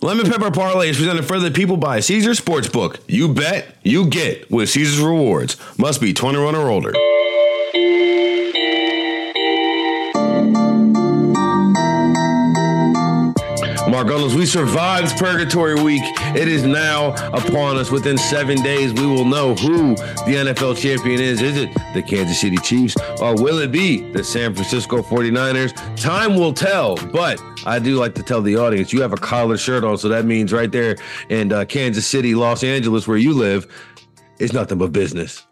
Lemon Pepper Parlay is presented for the people by Caesar Sportsbook. You bet, you get with Caesar's Rewards. Must be 21 or older. Margolis, we survived Purgatory Week. It is now upon us. Within seven days, we will know who the NFL champion is. Is it the Kansas City Chiefs or will it be the San Francisco 49ers? Time will tell, but I do like to tell the audience you have a collar shirt on, so that means right there in uh, Kansas City, Los Angeles, where you live, it's nothing but business.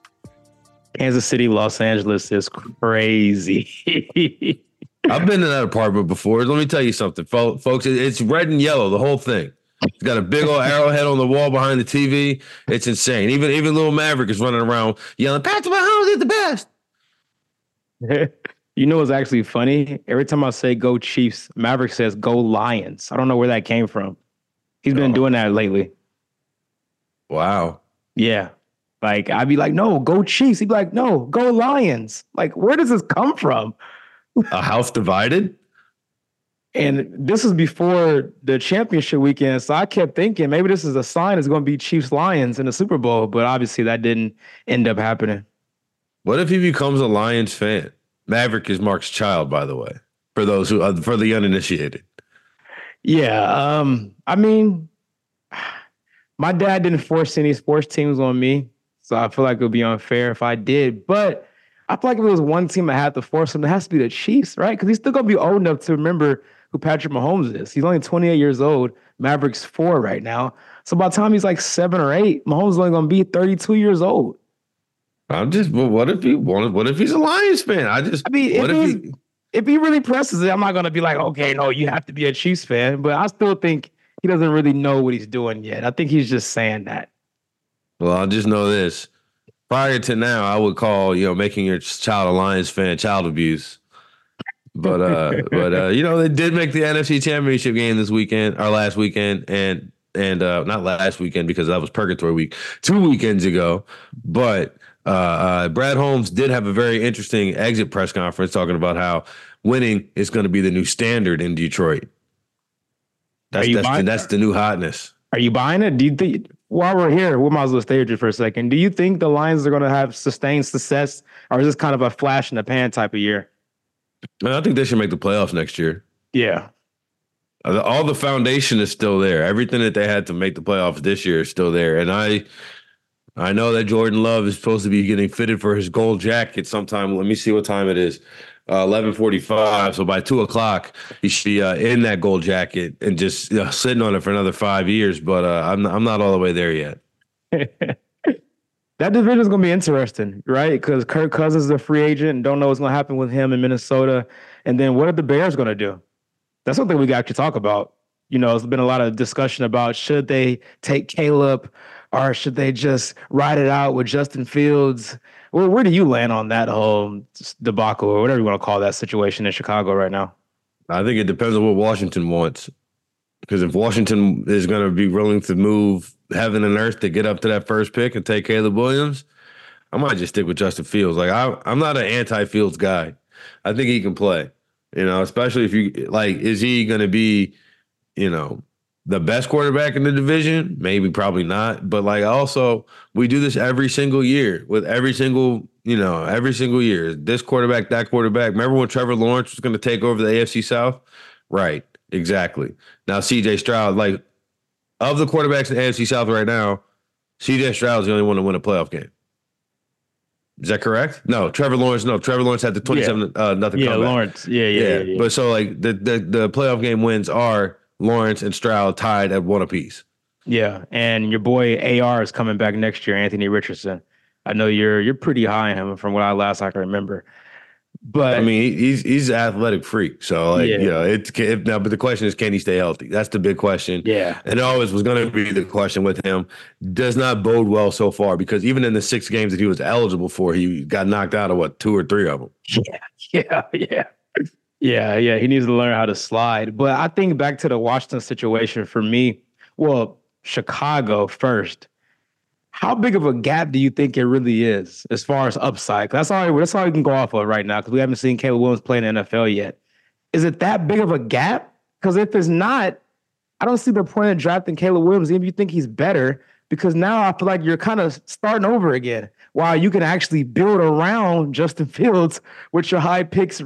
Kansas City, Los Angeles is crazy. I've been in that apartment before. Let me tell you something, folks. It's red and yellow, the whole thing. It's got a big old arrowhead on the wall behind the TV. It's insane. Even even little Maverick is running around yelling, "Patrick Mahomes is the best." you know what's actually funny? Every time I say "Go Chiefs," Maverick says "Go Lions." I don't know where that came from. He's been oh. doing that lately. Wow. Yeah. Like I'd be like, "No, go Chiefs." He'd be like, "No, go Lions." Like, where does this come from? A house divided. And this was before the championship weekend. So I kept thinking maybe this is a sign it's going to be Chiefs Lions in the Super Bowl. But obviously that didn't end up happening. What if he becomes a Lions fan? Maverick is Mark's child, by the way, for those who, uh, for the uninitiated. Yeah. Um, I mean, my dad didn't force any sports teams on me. So I feel like it would be unfair if I did. But I feel like if it was one team that had to force him, it has to be the Chiefs, right? Because he's still gonna be old enough to remember who Patrick Mahomes is. He's only 28 years old. Maverick's four right now. So by the time he's like seven or eight, Mahomes is only gonna be 32 years old. I'm just, well, what if he what if he's a Lions fan? I just, I mean, if, if he, if he really presses it, I'm not gonna be like, okay, no, you have to be a Chiefs fan. But I still think he doesn't really know what he's doing yet. I think he's just saying that. Well, I just know this prior to now, I would call you know making your child a Lions fan child abuse. But uh, but uh, you know they did make the NFC Championship game this weekend or last weekend, and and uh, not last weekend because that was Purgatory Week, two weekends ago. But uh, uh, Brad Holmes did have a very interesting exit press conference talking about how winning is going to be the new standard in Detroit. That's that's the, that's the new hotness. Are you buying it? Do you think while we're here, we might as well stay here for a second. Do you think the Lions are going to have sustained success, or is this kind of a flash in the pan type of year? I think they should make the playoffs next year. Yeah. Uh, all the foundation is still there. Everything that they had to make the playoffs this year is still there. And I I know that Jordan Love is supposed to be getting fitted for his gold jacket sometime. Let me see what time it is uh, 11:45. So by two o'clock, he should be uh, in that gold jacket and just you know, sitting on it for another five years. But uh, I'm I'm not all the way there yet. that division is going to be interesting, right? Because Kirk Cousins is a free agent and don't know what's going to happen with him in Minnesota. And then what are the Bears going to do? That's something we got to talk about. You know, there's been a lot of discussion about should they take Caleb or should they just ride it out with Justin Fields? Where, where do you land on that whole debacle or whatever you want to call that situation in Chicago right now? I think it depends on what Washington wants. Because if Washington is going to be willing to move heaven and earth to get up to that first pick and take Caleb Williams, I might just stick with Justin Fields. Like I, I'm not an anti-Fields guy. I think he can play. You know, especially if you like, is he going to be, you know, the best quarterback in the division? Maybe, probably not. But like, also, we do this every single year with every single, you know, every single year. This quarterback, that quarterback. Remember when Trevor Lawrence was going to take over the AFC South? Right. Exactly. Now, CJ Stroud, like, of the quarterbacks in the AFC South right now, CJ Stroud is the only one to win a playoff game. Is that correct? No, Trevor Lawrence. No, Trevor Lawrence had the twenty-seven yeah. uh, nothing. Yeah, comeback. Lawrence. Yeah yeah, yeah, yeah. But so like the, the the playoff game wins are Lawrence and Stroud tied at one apiece. Yeah, and your boy AR is coming back next year, Anthony Richardson. I know you're you're pretty high on him from what I last I can remember. But I mean, he's he's an athletic freak, so like yeah. you know, it's if, now. But the question is, can he stay healthy? That's the big question. Yeah, and it always was going to be the question with him. Does not bode well so far because even in the six games that he was eligible for, he got knocked out of what two or three of them. Yeah, yeah, yeah. Yeah, yeah, he needs to learn how to slide. But I think back to the Washington situation for me, well, Chicago first. How big of a gap do you think it really is as far as upside? That's all. That's all we can go off of right now because we haven't seen Caleb Williams play in the NFL yet. Is it that big of a gap? Because if it's not, I don't see the point of drafting Caleb Williams even if you think he's better, because now I feel like you're kind of starting over again. While you can actually build around Justin Fields with your high picks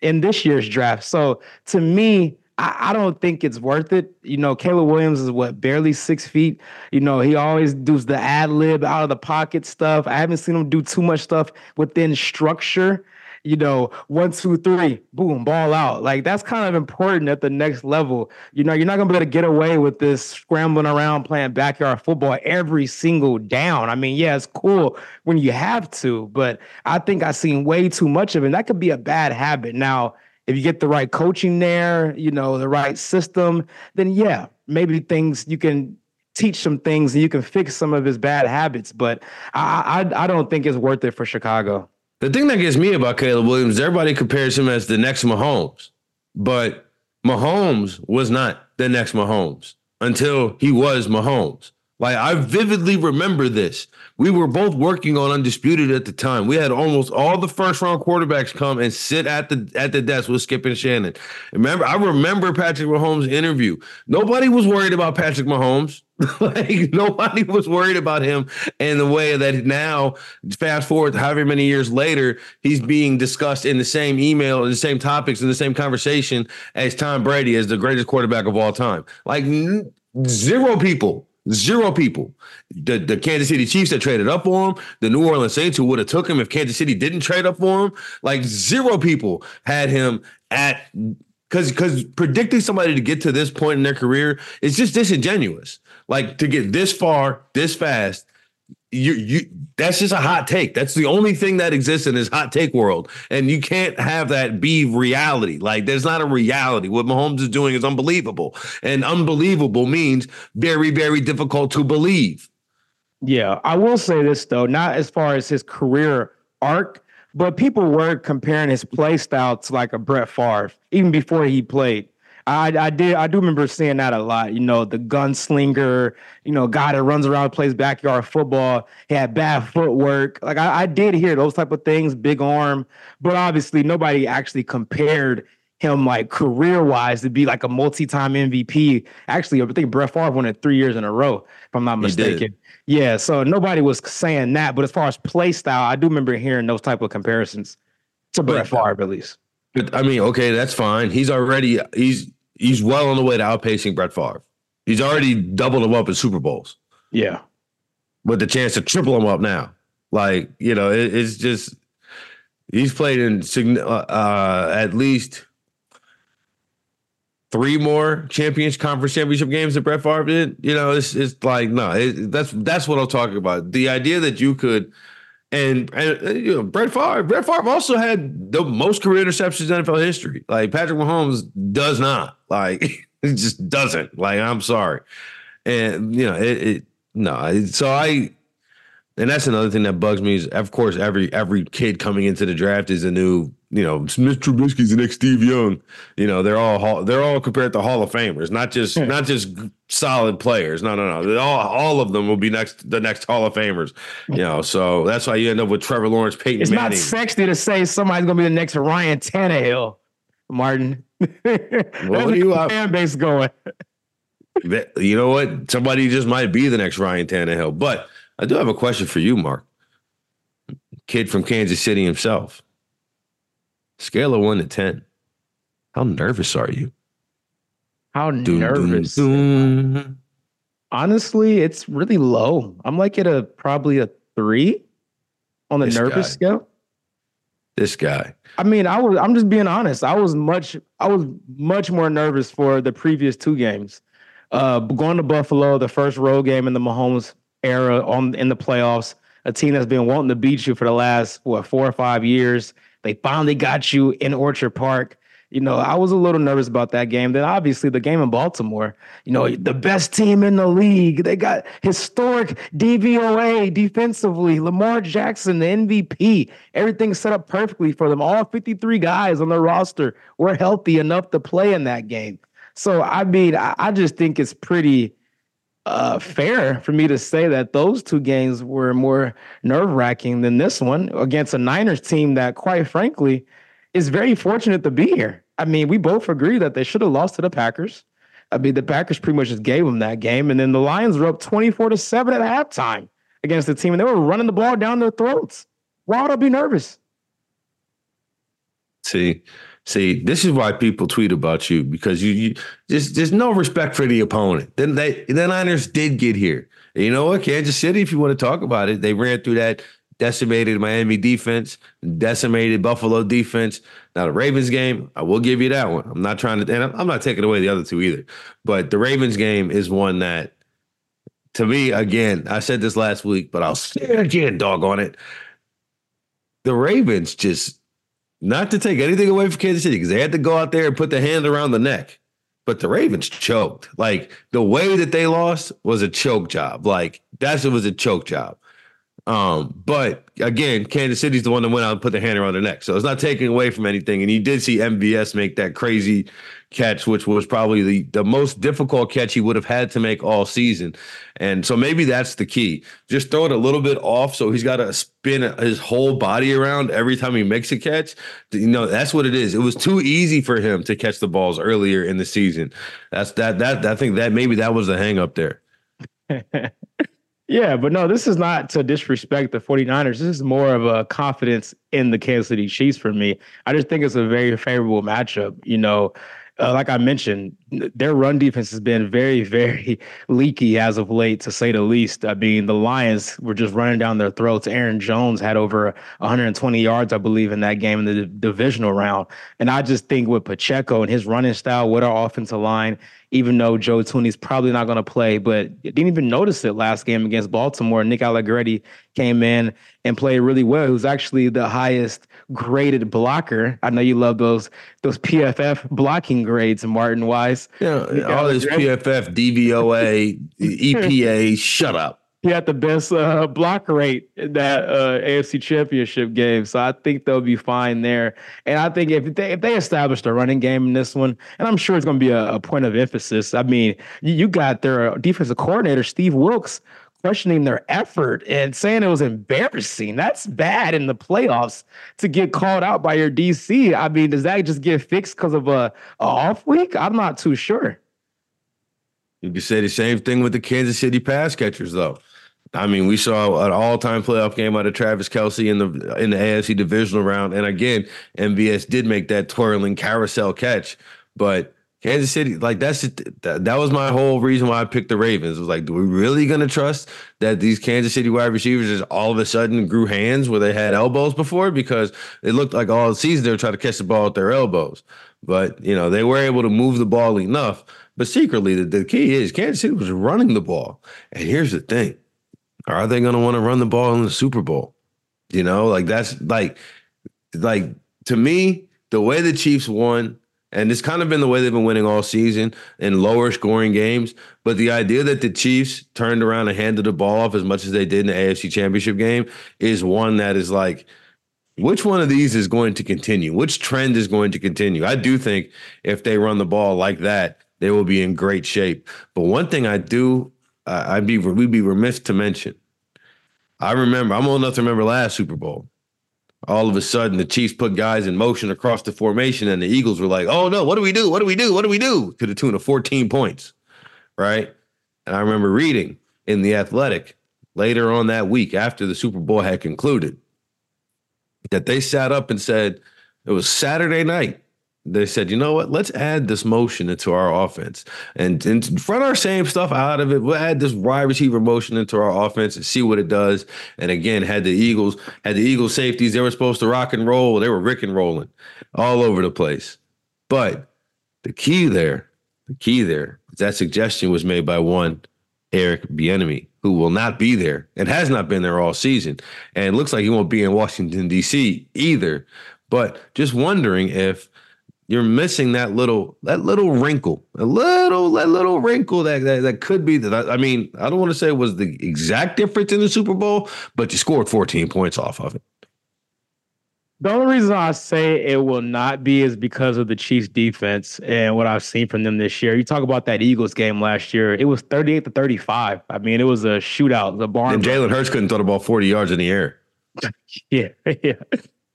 in this year's draft. So to me, I, I, don't think it's worth it. You know, Caleb Williams is what barely six feet. You know, he always does the ad lib out of the pocket stuff. I haven't seen him do too much stuff within structure you know, one, two, three, boom, ball out. Like that's kind of important at the next level. You know, you're not gonna be able to get away with this scrambling around playing backyard football every single down. I mean, yeah, it's cool when you have to, but I think I've seen way too much of it. And that could be a bad habit. Now, if you get the right coaching there, you know, the right system, then yeah, maybe things you can teach some things and you can fix some of his bad habits. But I, I, I don't think it's worth it for Chicago. The thing that gets me about Caleb Williams, everybody compares him as the next Mahomes, but Mahomes was not the next Mahomes until he was Mahomes. Like I vividly remember this. We were both working on Undisputed at the time. We had almost all the first round quarterbacks come and sit at the at the desk with Skip and Shannon. Remember, I remember Patrick Mahomes' interview. Nobody was worried about Patrick Mahomes. like nobody was worried about him in the way that now, fast forward however many years later, he's being discussed in the same email, in the same topics, in the same conversation as Tom Brady as the greatest quarterback of all time. Like n- zero people Zero people. The, the Kansas City Chiefs that traded up for him, the New Orleans Saints who would have took him if Kansas City didn't trade up for him. Like zero people had him at because because predicting somebody to get to this point in their career is just disingenuous. Like to get this far, this fast, you you that's just a hot take. That's the only thing that exists in this hot take world. And you can't have that be reality. Like there's not a reality. What Mahomes is doing is unbelievable. And unbelievable means very, very difficult to believe. Yeah. I will say this though, not as far as his career arc, but people were comparing his play style to like a Brett Favre, even before he played. I, I did I do remember seeing that a lot. You know, the gunslinger, you know, guy that runs around plays backyard football. He had bad footwork. Like I, I did hear those type of things, big arm, but obviously nobody actually compared him like career wise to be like a multi-time MVP. Actually, I think Brett Favre won it three years in a row, if I'm not mistaken. Yeah, so nobody was saying that, but as far as play style, I do remember hearing those type of comparisons to Brett Favre at least. But I mean, okay, that's fine. He's already he's he's well on the way to outpacing Brett Favre. He's already doubled him up in Super Bowls. Yeah. With the chance to triple him up now. Like, you know, it, it's just, he's played in uh, uh, at least three more champions conference championship games that Brett Favre did. You know, it's, it's like, no, it, that's, that's what I'm talking about. The idea that you could, and, and uh, you know, Brett Favre, Brett Favre also had the most career interceptions in NFL history. Like Patrick Mahomes does not. Like it just doesn't. Like I'm sorry, and you know it. it no, so I, and that's another thing that bugs me is, of course, every every kid coming into the draft is a new you know, Mitch Trubisky's the next Steve Young. You know, they're all they're all compared to Hall of Famers, not just hmm. not just solid players. No, no, no. All all of them will be next the next Hall of Famers. You know, so that's why you end up with Trevor Lawrence, Peyton. It's Manning. not sexy to say somebody's gonna be the next Ryan Tannehill, Martin. what are you fan base going? you know what? Somebody just might be the next Ryan Tannehill. But I do have a question for you, Mark. Kid from Kansas City himself. Scale of one to 10. How nervous are you? How doom, nervous? Doom, doom. Honestly, it's really low. I'm like at a probably a three on the this nervous guy. scale. This guy. I mean, I was I'm just being honest. I was much I was much more nervous for the previous two games. Uh going to Buffalo, the first road game in the Mahomes era on in the playoffs, a team that's been wanting to beat you for the last what four or five years. They finally got you in Orchard Park. You know, I was a little nervous about that game. Then obviously the game in Baltimore, you know, the best team in the league. They got historic DVOA defensively, Lamar Jackson, the MVP. Everything set up perfectly for them. All 53 guys on the roster were healthy enough to play in that game. So I mean, I, I just think it's pretty uh, fair for me to say that those two games were more nerve wracking than this one against a Niners team that, quite frankly, is very fortunate to be here. I mean, we both agree that they should have lost to the Packers. I mean, the Packers pretty much just gave them that game, and then the Lions were up twenty four to seven at halftime against the team, and they were running the ball down their throats. Why would I be nervous? See, see, this is why people tweet about you because you, you just there's no respect for the opponent. Then they the Niners did get here. And you know what? Kansas City, if you want to talk about it, they ran through that decimated Miami defense, decimated Buffalo defense. Now the Ravens game, I will give you that one. I'm not trying to, and I'm not taking away the other two either. But the Ravens game is one that, to me, again, I said this last week, but I'll say it again, dog on it. The Ravens just not to take anything away from Kansas City because they had to go out there and put the hand around the neck. But the Ravens choked. Like the way that they lost was a choke job. Like that's it was a choke job. Um, but again, Kansas City's the one that went out and put the hand around their neck. So it's not taking away from anything. And you did see MVS make that crazy catch, which was probably the, the most difficult catch he would have had to make all season. And so maybe that's the key. Just throw it a little bit off so he's got to spin his whole body around every time he makes a catch. You know, that's what it is. It was too easy for him to catch the balls earlier in the season. That's that that I think that maybe that was the hang up there. Yeah, but no, this is not to disrespect the 49ers. This is more of a confidence in the Kansas City Chiefs for me. I just think it's a very favorable matchup. You know, uh, like I mentioned, their run defense has been very, very leaky as of late, to say the least. I mean, the Lions were just running down their throats. Aaron Jones had over 120 yards, I believe, in that game in the divisional round. And I just think with Pacheco and his running style, with our offensive line, even though Joe Thuney's probably not going to play, but didn't even notice it last game against Baltimore. Nick Allegretti came in and played really well. He was actually the highest graded blocker. I know you love those those PFF blocking grades, Martin Yeah, all this PFF, DVOA, EPA, shut up he had the best uh, block rate in that uh, AFC Championship game, so I think they'll be fine there. And I think if they if they establish a running game in this one, and I'm sure it's going to be a, a, point of emphasis. I mean, you, you got their defensive coordinator Steve Wilks questioning their effort and saying it was embarrassing. That's bad in the playoffs to get called out by your DC. I mean, does that just get fixed because of a, a off week? I'm not too sure. You could say the same thing with the Kansas City pass catchers, though. I mean, we saw an all-time playoff game out of Travis Kelce in the in the AFC divisional round, and again, MVS did make that twirling carousel catch, but Kansas City, like that's that, that was my whole reason why I picked the Ravens. Was like, do we really gonna trust that these Kansas City wide receivers just all of a sudden grew hands where they had elbows before? Because it looked like all season they were trying to catch the ball with their elbows, but you know they were able to move the ball enough. But secretly, the, the key is Kansas City was running the ball, and here's the thing are they to want to run the ball in the Super Bowl? You know, like that's like, like to me, the way the Chiefs won, and it's kind of been the way they've been winning all season in lower scoring games. But the idea that the Chiefs turned around and handed the ball off as much as they did in the AFC Championship game is one that is like, which one of these is going to continue? Which trend is going to continue? I do think if they run the ball like that, they will be in great shape. But one thing I do I'd be we'd be remiss to mention. I remember I'm old enough to remember last Super Bowl. All of a sudden, the Chiefs put guys in motion across the formation, and the Eagles were like, "Oh no, what do we do? What do we do? What do we do?" To the tune of 14 points, right? And I remember reading in the Athletic later on that week after the Super Bowl had concluded that they sat up and said it was Saturday night they said, you know what? Let's add this motion into our offense and, and run our same stuff out of it. We'll add this wide receiver motion into our offense and see what it does. And again, had the Eagles had the Eagles safeties, they were supposed to rock and roll. They were rick and rolling all over the place. But the key there, the key there, that suggestion was made by one Eric Bieniemy, who will not be there and has not been there all season, and looks like he won't be in Washington D.C. either. But just wondering if you're missing that little that little wrinkle, a little that little wrinkle that that, that could be that. I mean, I don't want to say it was the exact difference in the Super Bowl, but you scored 14 points off of it. The only reason I say it will not be is because of the Chiefs defense and what I've seen from them this year. You talk about that Eagles game last year. It was 38 to 35. I mean, it was a shootout, the barn. And Jalen Hurts couldn't throw the ball 40 yards in the air. yeah, yeah.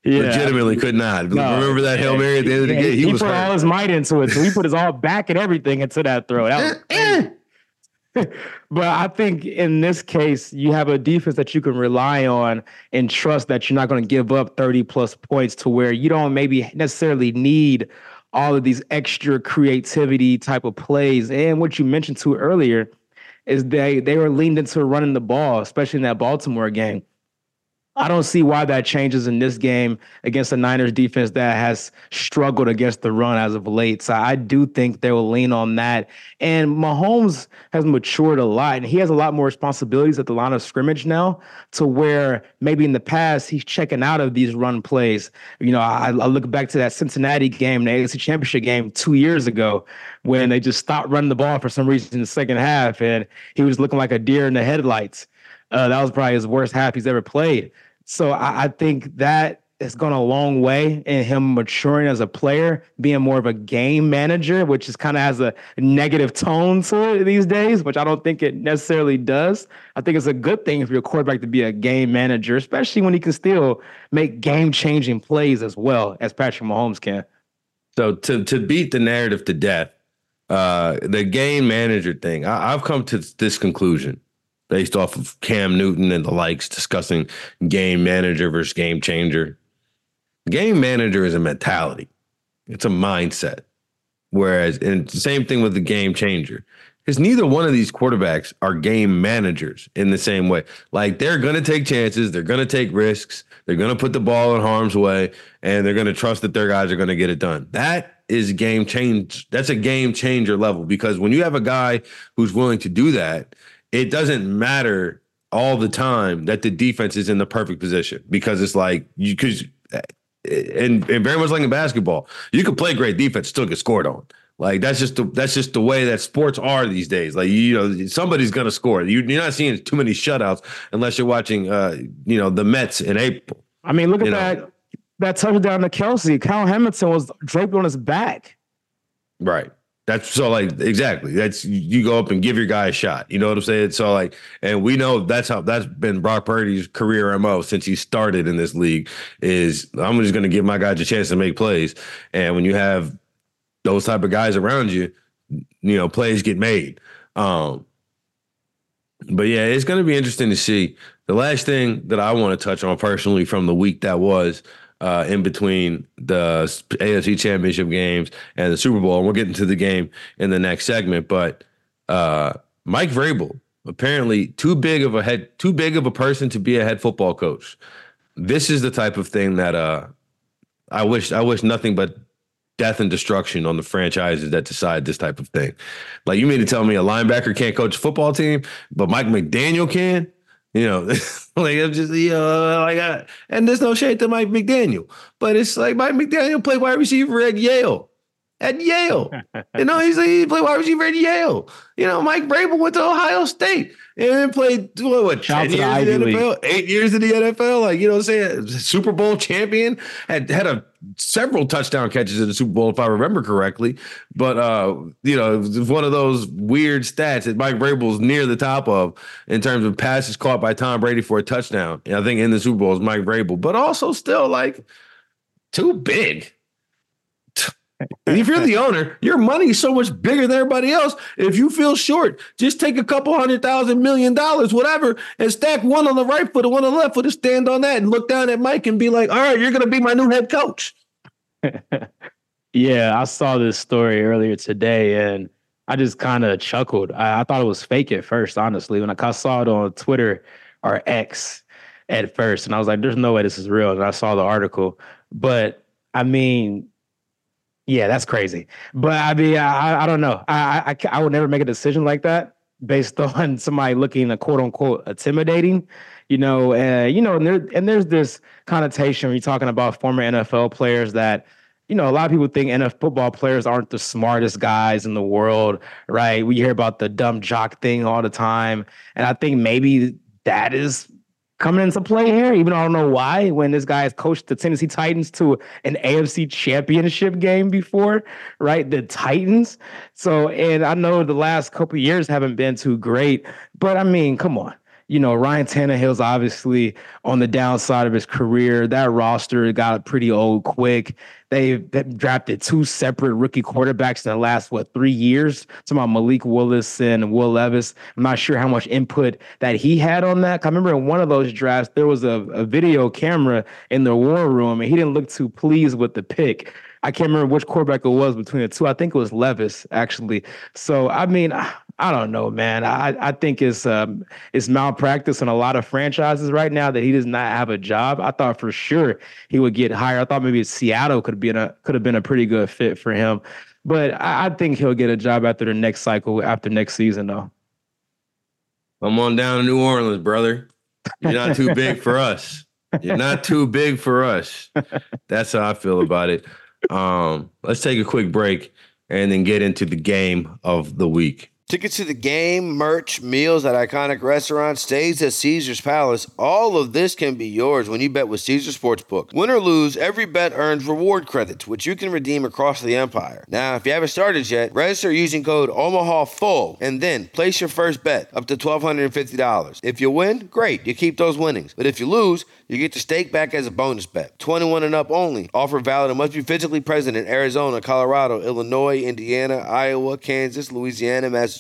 Yeah. Legitimately could not. No. Remember that Hail Mary at the end of the game? He, he, put hurt. all his might into it. So he put his all back and everything into that throw. That eh. but I think in this case, you have a defense that you can rely on and trust that you're not going to give up 30 plus points to where you don't maybe necessarily need all of these extra creativity type of plays. And what you mentioned too earlier is they they were leaned into running the ball, especially in that Baltimore game. I don't see why that changes in this game against the Niners defense that has struggled against the run as of late. So I do think they will lean on that. And Mahomes has matured a lot and he has a lot more responsibilities at the line of scrimmage now to where maybe in the past he's checking out of these run plays. You know, I, I look back to that Cincinnati game, the AFC championship game two years ago when they just stopped running the ball for some reason in the second half and he was looking like a deer in the headlights. Uh, that was probably his worst half he's ever played. So I, I think that has gone a long way in him maturing as a player, being more of a game manager, which is kind of has a negative tone to it these days, which I don't think it necessarily does. I think it's a good thing for your quarterback to be a game manager, especially when he can still make game changing plays as well as Patrick Mahomes can. So to to beat the narrative to death, uh, the game manager thing, I, I've come to this conclusion based off of Cam Newton and the likes discussing game manager versus game changer. Game manager is a mentality, it's a mindset. Whereas, and same thing with the game changer, because neither one of these quarterbacks are game managers in the same way. Like they're going to take chances, they're going to take risks, they're going to put the ball in harm's way, and they're going to trust that their guys are going to get it done. That is game change. That's a game changer level because when you have a guy who's willing to do that, it doesn't matter all the time that the defense is in the perfect position because it's like you because and, and very much like in basketball, you can play great defense, still get scored on. Like that's just the that's just the way that sports are these days. Like you know, somebody's gonna score. You, are not seeing too many shutouts unless you're watching, uh, you know, the Mets in April. I mean, look at you that know. that touchdown to Kelce. Kyle Hamilton was draped on his back. Right. That's so like exactly. That's you go up and give your guy a shot. You know what I'm saying? So like, and we know that's how that's been Brock Purdy's career mo since he started in this league. Is I'm just going to give my guys a chance to make plays, and when you have those type of guys around you, you know plays get made. Um, but yeah, it's going to be interesting to see. The last thing that I want to touch on personally from the week that was uh, in between the AFC Championship games and the Super Bowl. And we'll get into the game in the next segment. But uh, Mike Vrabel, apparently too big of a head, too big of a person to be a head football coach. This is the type of thing that uh, I wish I wish nothing but death and destruction on the franchises that decide this type of thing. Like you mean to tell me a linebacker can't coach a football team, but Mike McDaniel can? You know, like I'm just you know like I, and there's no shade to Mike McDaniel, but it's like Mike McDaniel played wide receiver at Yale, at Yale. you know, he's like, he played wide receiver at Yale. You know, Mike Vrabel went to Ohio State and then played what, what ten years in the NFL, eight years in the NFL. Like you know, what I'm saying Super Bowl champion had had a several touchdown catches in the Super Bowl, if I remember correctly. But uh, you know, it's one of those weird stats that Mike Vrabel's near the top of in terms of passes caught by Tom Brady for a touchdown. And I think in the Super Bowl is Mike Vrabel, but also still like too big. If you're the owner, your money is so much bigger than everybody else. If you feel short, just take a couple hundred thousand million dollars, whatever, and stack one on the right foot and one on the left foot and stand on that and look down at Mike and be like, all right, you're going to be my new head coach. yeah, I saw this story earlier today and I just kind of chuckled. I, I, thought it was fake at first, honestly. When I, I saw it on Twitter or X at first, and I was like, there's no way this is real. And I saw the article. But I mean, yeah, that's crazy. But I mean, I, I don't know. I, I, I would never make a decision like that based on somebody looking a quote unquote intimidating. You know, uh, you know, and, there, and there's this connotation when you're talking about former NFL players that you know, a lot of people think NFL football players aren't the smartest guys in the world, right? We hear about the dumb jock thing all the time. And I think maybe that is coming into play here, even though I don't know why, when this guy has coached the Tennessee Titans to an AFC championship game before, right? The Titans. So, and I know the last couple years haven't been too great, but I mean, come on. you know, Ryan Tannehill's obviously on the downside of his career. That roster got pretty old quick. They've, drafted two separate rookie quarterbacks in the last, what, three years? Talking about Malik Willis and Will Levis. I'm not sure how much input that he had on that. I remember in one of those drafts, there was a, a video camera in the war room, and he didn't look too pleased with the pick. I can't remember which quarterback it was between the two. I think it was Levis, actually. So, I mean, I don't know, man. I, I think it's um, it's malpractice in a lot of franchises right now that he does not have a job. I thought for sure he would get hired. I thought maybe Seattle could be a could have been a pretty good fit for him. But I, I think he'll get a job after the next cycle, after next season, though. Come on down to New Orleans, brother. You're not too big for us. You're not too big for us. That's how I feel about it. Um, let's take a quick break and then get into the game of the week. Tickets to the game, merch, meals at iconic restaurants, stays at Caesar's Palace, all of this can be yours when you bet with Caesar Sportsbook. Win or lose, every bet earns reward credits, which you can redeem across the empire. Now, if you haven't started yet, register using code OMAHAFULL and then place your first bet up to $1,250. If you win, great, you keep those winnings. But if you lose, you get the stake back as a bonus bet. 21 and up only. Offer valid and must be physically present in Arizona, Colorado, Illinois, Indiana, Iowa, Kansas, Louisiana, Massachusetts,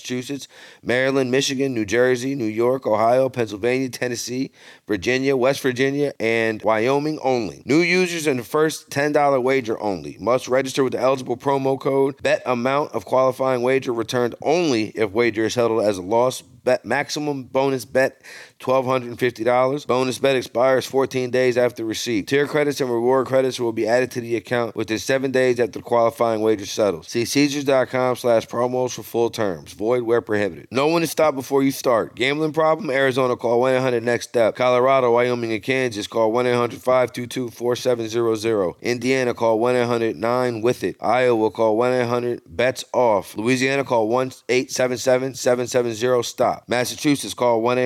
Maryland, Michigan, New Jersey, New York, Ohio, Pennsylvania, Tennessee, Virginia, West Virginia, and Wyoming only. New users and the first $10 wager only. Must register with the eligible promo code. Bet amount of qualifying wager returned only if wager is held as a loss bet maximum bonus bet $1,250. Bonus bet expires 14 days after receipt. Tier credits and reward credits will be added to the account within seven days after qualifying wager settles. See Caesars.com slash promos for full terms. Void where prohibited. No one to stop before you start. Gambling problem? Arizona call 1-800-NEXT STEP. Colorado, Wyoming, and Kansas call 1-800-522-4700. Indiana call 1-800-9-WITH-IT. Iowa call 1-800-BETS-OFF. Louisiana call 1-877-770-STOP. Massachusetts, call 1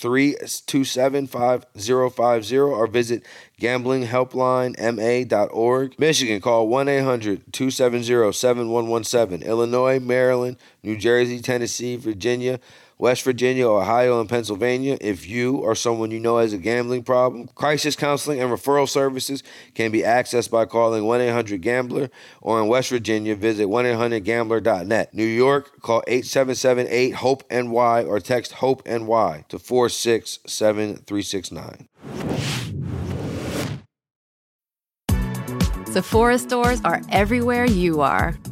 800 327 5050 or visit gamblinghelplinema.org. Michigan, call 1 800 270 7117. Illinois, Maryland, New Jersey, Tennessee, Virginia, West Virginia, Ohio, and Pennsylvania. If you or someone you know has a gambling problem, crisis counseling and referral services can be accessed by calling 1 800 Gambler or in West Virginia, visit 1 800 Gambler.net. New York, call 877 8 HOPE NY or text HOPE NY to 467369. Sephora stores are everywhere you are.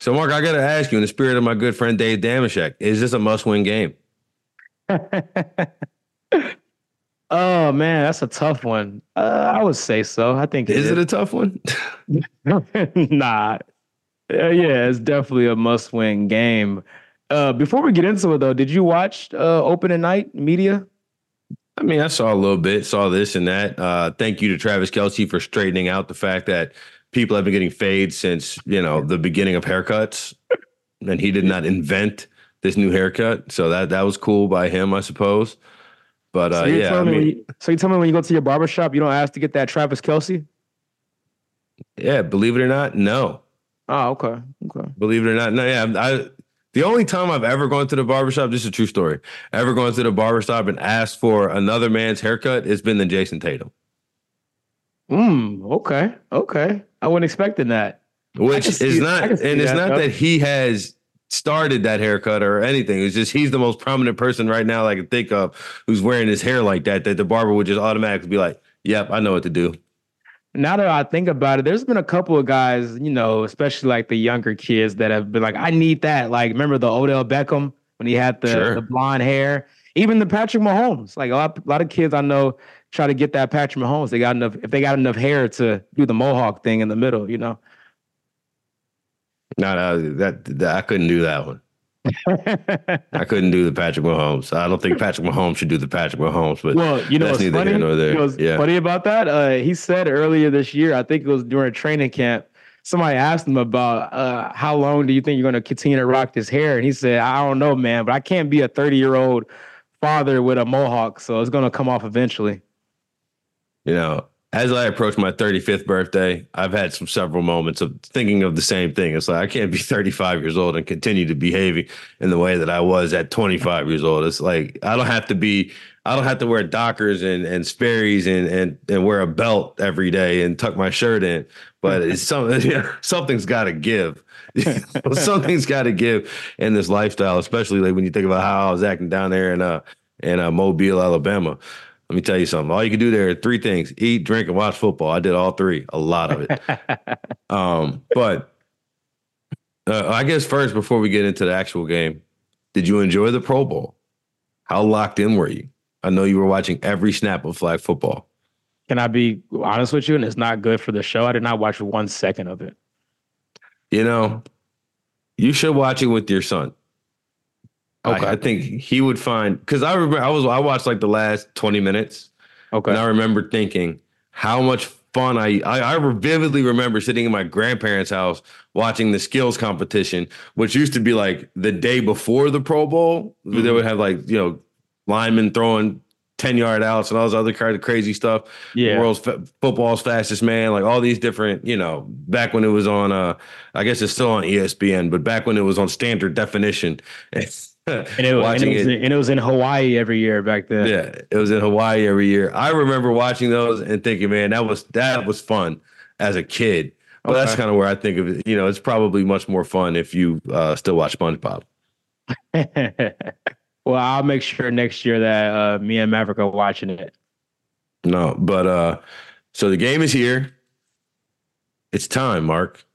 So, Mark, I got to ask you, in the spirit of my good friend Dave Dameshek, is this a must win game? oh man, that's a tough one. Uh, I would say so. I think is it, it a tough one? nah. Uh, yeah, it's definitely a must-win game. Uh, before we get into it, though, did you watch uh, Opening Night Media? I mean, I saw a little bit, saw this and that. Uh, thank you to Travis Kelce for straightening out the fact that people have been getting fades since you know the beginning of haircuts, and he did not invent this new haircut. So that that was cool by him, I suppose. But uh, so yeah, I mean, you, so you tell me when you go to your barbershop, you don't ask to get that Travis Kelce? Yeah, believe it or not, no. Oh, okay. Okay. Believe it or not, no. Yeah, I. The only time I've ever gone to the barbershop, this is a true story, ever gone to the barbershop and asked for another man's haircut, it's been the Jayson Tatum. Hmm. Okay. Okay. I wasn't expecting that. Which is not, and it's that, not though. that he has started that haircut or anything. It's just he's the most prominent person right now I can think of who's wearing his hair like that. That the barber would just automatically be like, "Yep, I know what to do." now that I think about it, there's been a couple of guys, you know, especially like the younger kids that have been like, I need that. Like, remember the Odell Beckham when he had the, sure. the blonde hair? Even the Patrick Mahomes. Like a lot, a lot of kids I know try to get that Patrick Mahomes. They got enough if they got enough hair to do the mohawk thing in the middle, you know. No, no, that, that I couldn't do that one. I couldn't do the Patrick Mahomes. I don't think Patrick Mahomes should do the Patrick Mahomes, but well, you know what's funny? You know yeah. funny about that? Uh, he said earlier this year, I think it was during a training camp, somebody asked him about uh, how long do you think you're going to continue to rock this hair, and he said, "I don't know, man, but I can't be a 30 year old father with a mohawk, so it's going to come off eventually." You know, as I approach my 35th birthday, I've had some several moments of thinking of the same thing. It's like I can't be 35 years old and continue to behaving in the way that I was at 25 years old. It's like I don't have to be I don't have to wear Dockers and and Sperry's and and and wear a belt every day and tuck my shirt in. But it's something something's got to give. something's got to give in this lifestyle, especially like when you think about how I was acting down there in uh in uh, Mobile, Alabama. Let me tell you something. All you can do there are three things: eat, drink, and watch football. I did all three, a lot of it. um, but uh, I guess first, before we get into the actual game, did you enjoy the Pro Bowl? How locked in were you? I know you were watching every snap of flag football. Can I be honest with you? And it's not good for the show. I did not watch one second of it. You know, you should watch it with your son. Okay. I, I think he would find because I remember I was I watched like the last 20 minutes. Okay. And I remember thinking how much fun I, I I vividly remember sitting in my grandparents' house watching the skills competition, which used to be like the day before the Pro Bowl. Mm-hmm. They would have like, you know, linemen throwing 10 yard outs and all this other kind of crazy stuff. Yeah. The world's f- football's fastest man, like all these different, you know, back when it was on uh I guess it's still on ESPN, but back when it was on standard definition. and it, watching and it, was, it, and it was in Hawaii every year back then. Yeah, it was in Hawaii every year. I remember watching those and thinking, man, that was that was fun as a kid. But okay. that's kind of where I think of it. You know, it's probably much more fun if you uh, still watch SpongeBob. well, I'll make sure next year that uh, me and Maverick are watching it. No, but uh, so the game is here. It's time, Mark.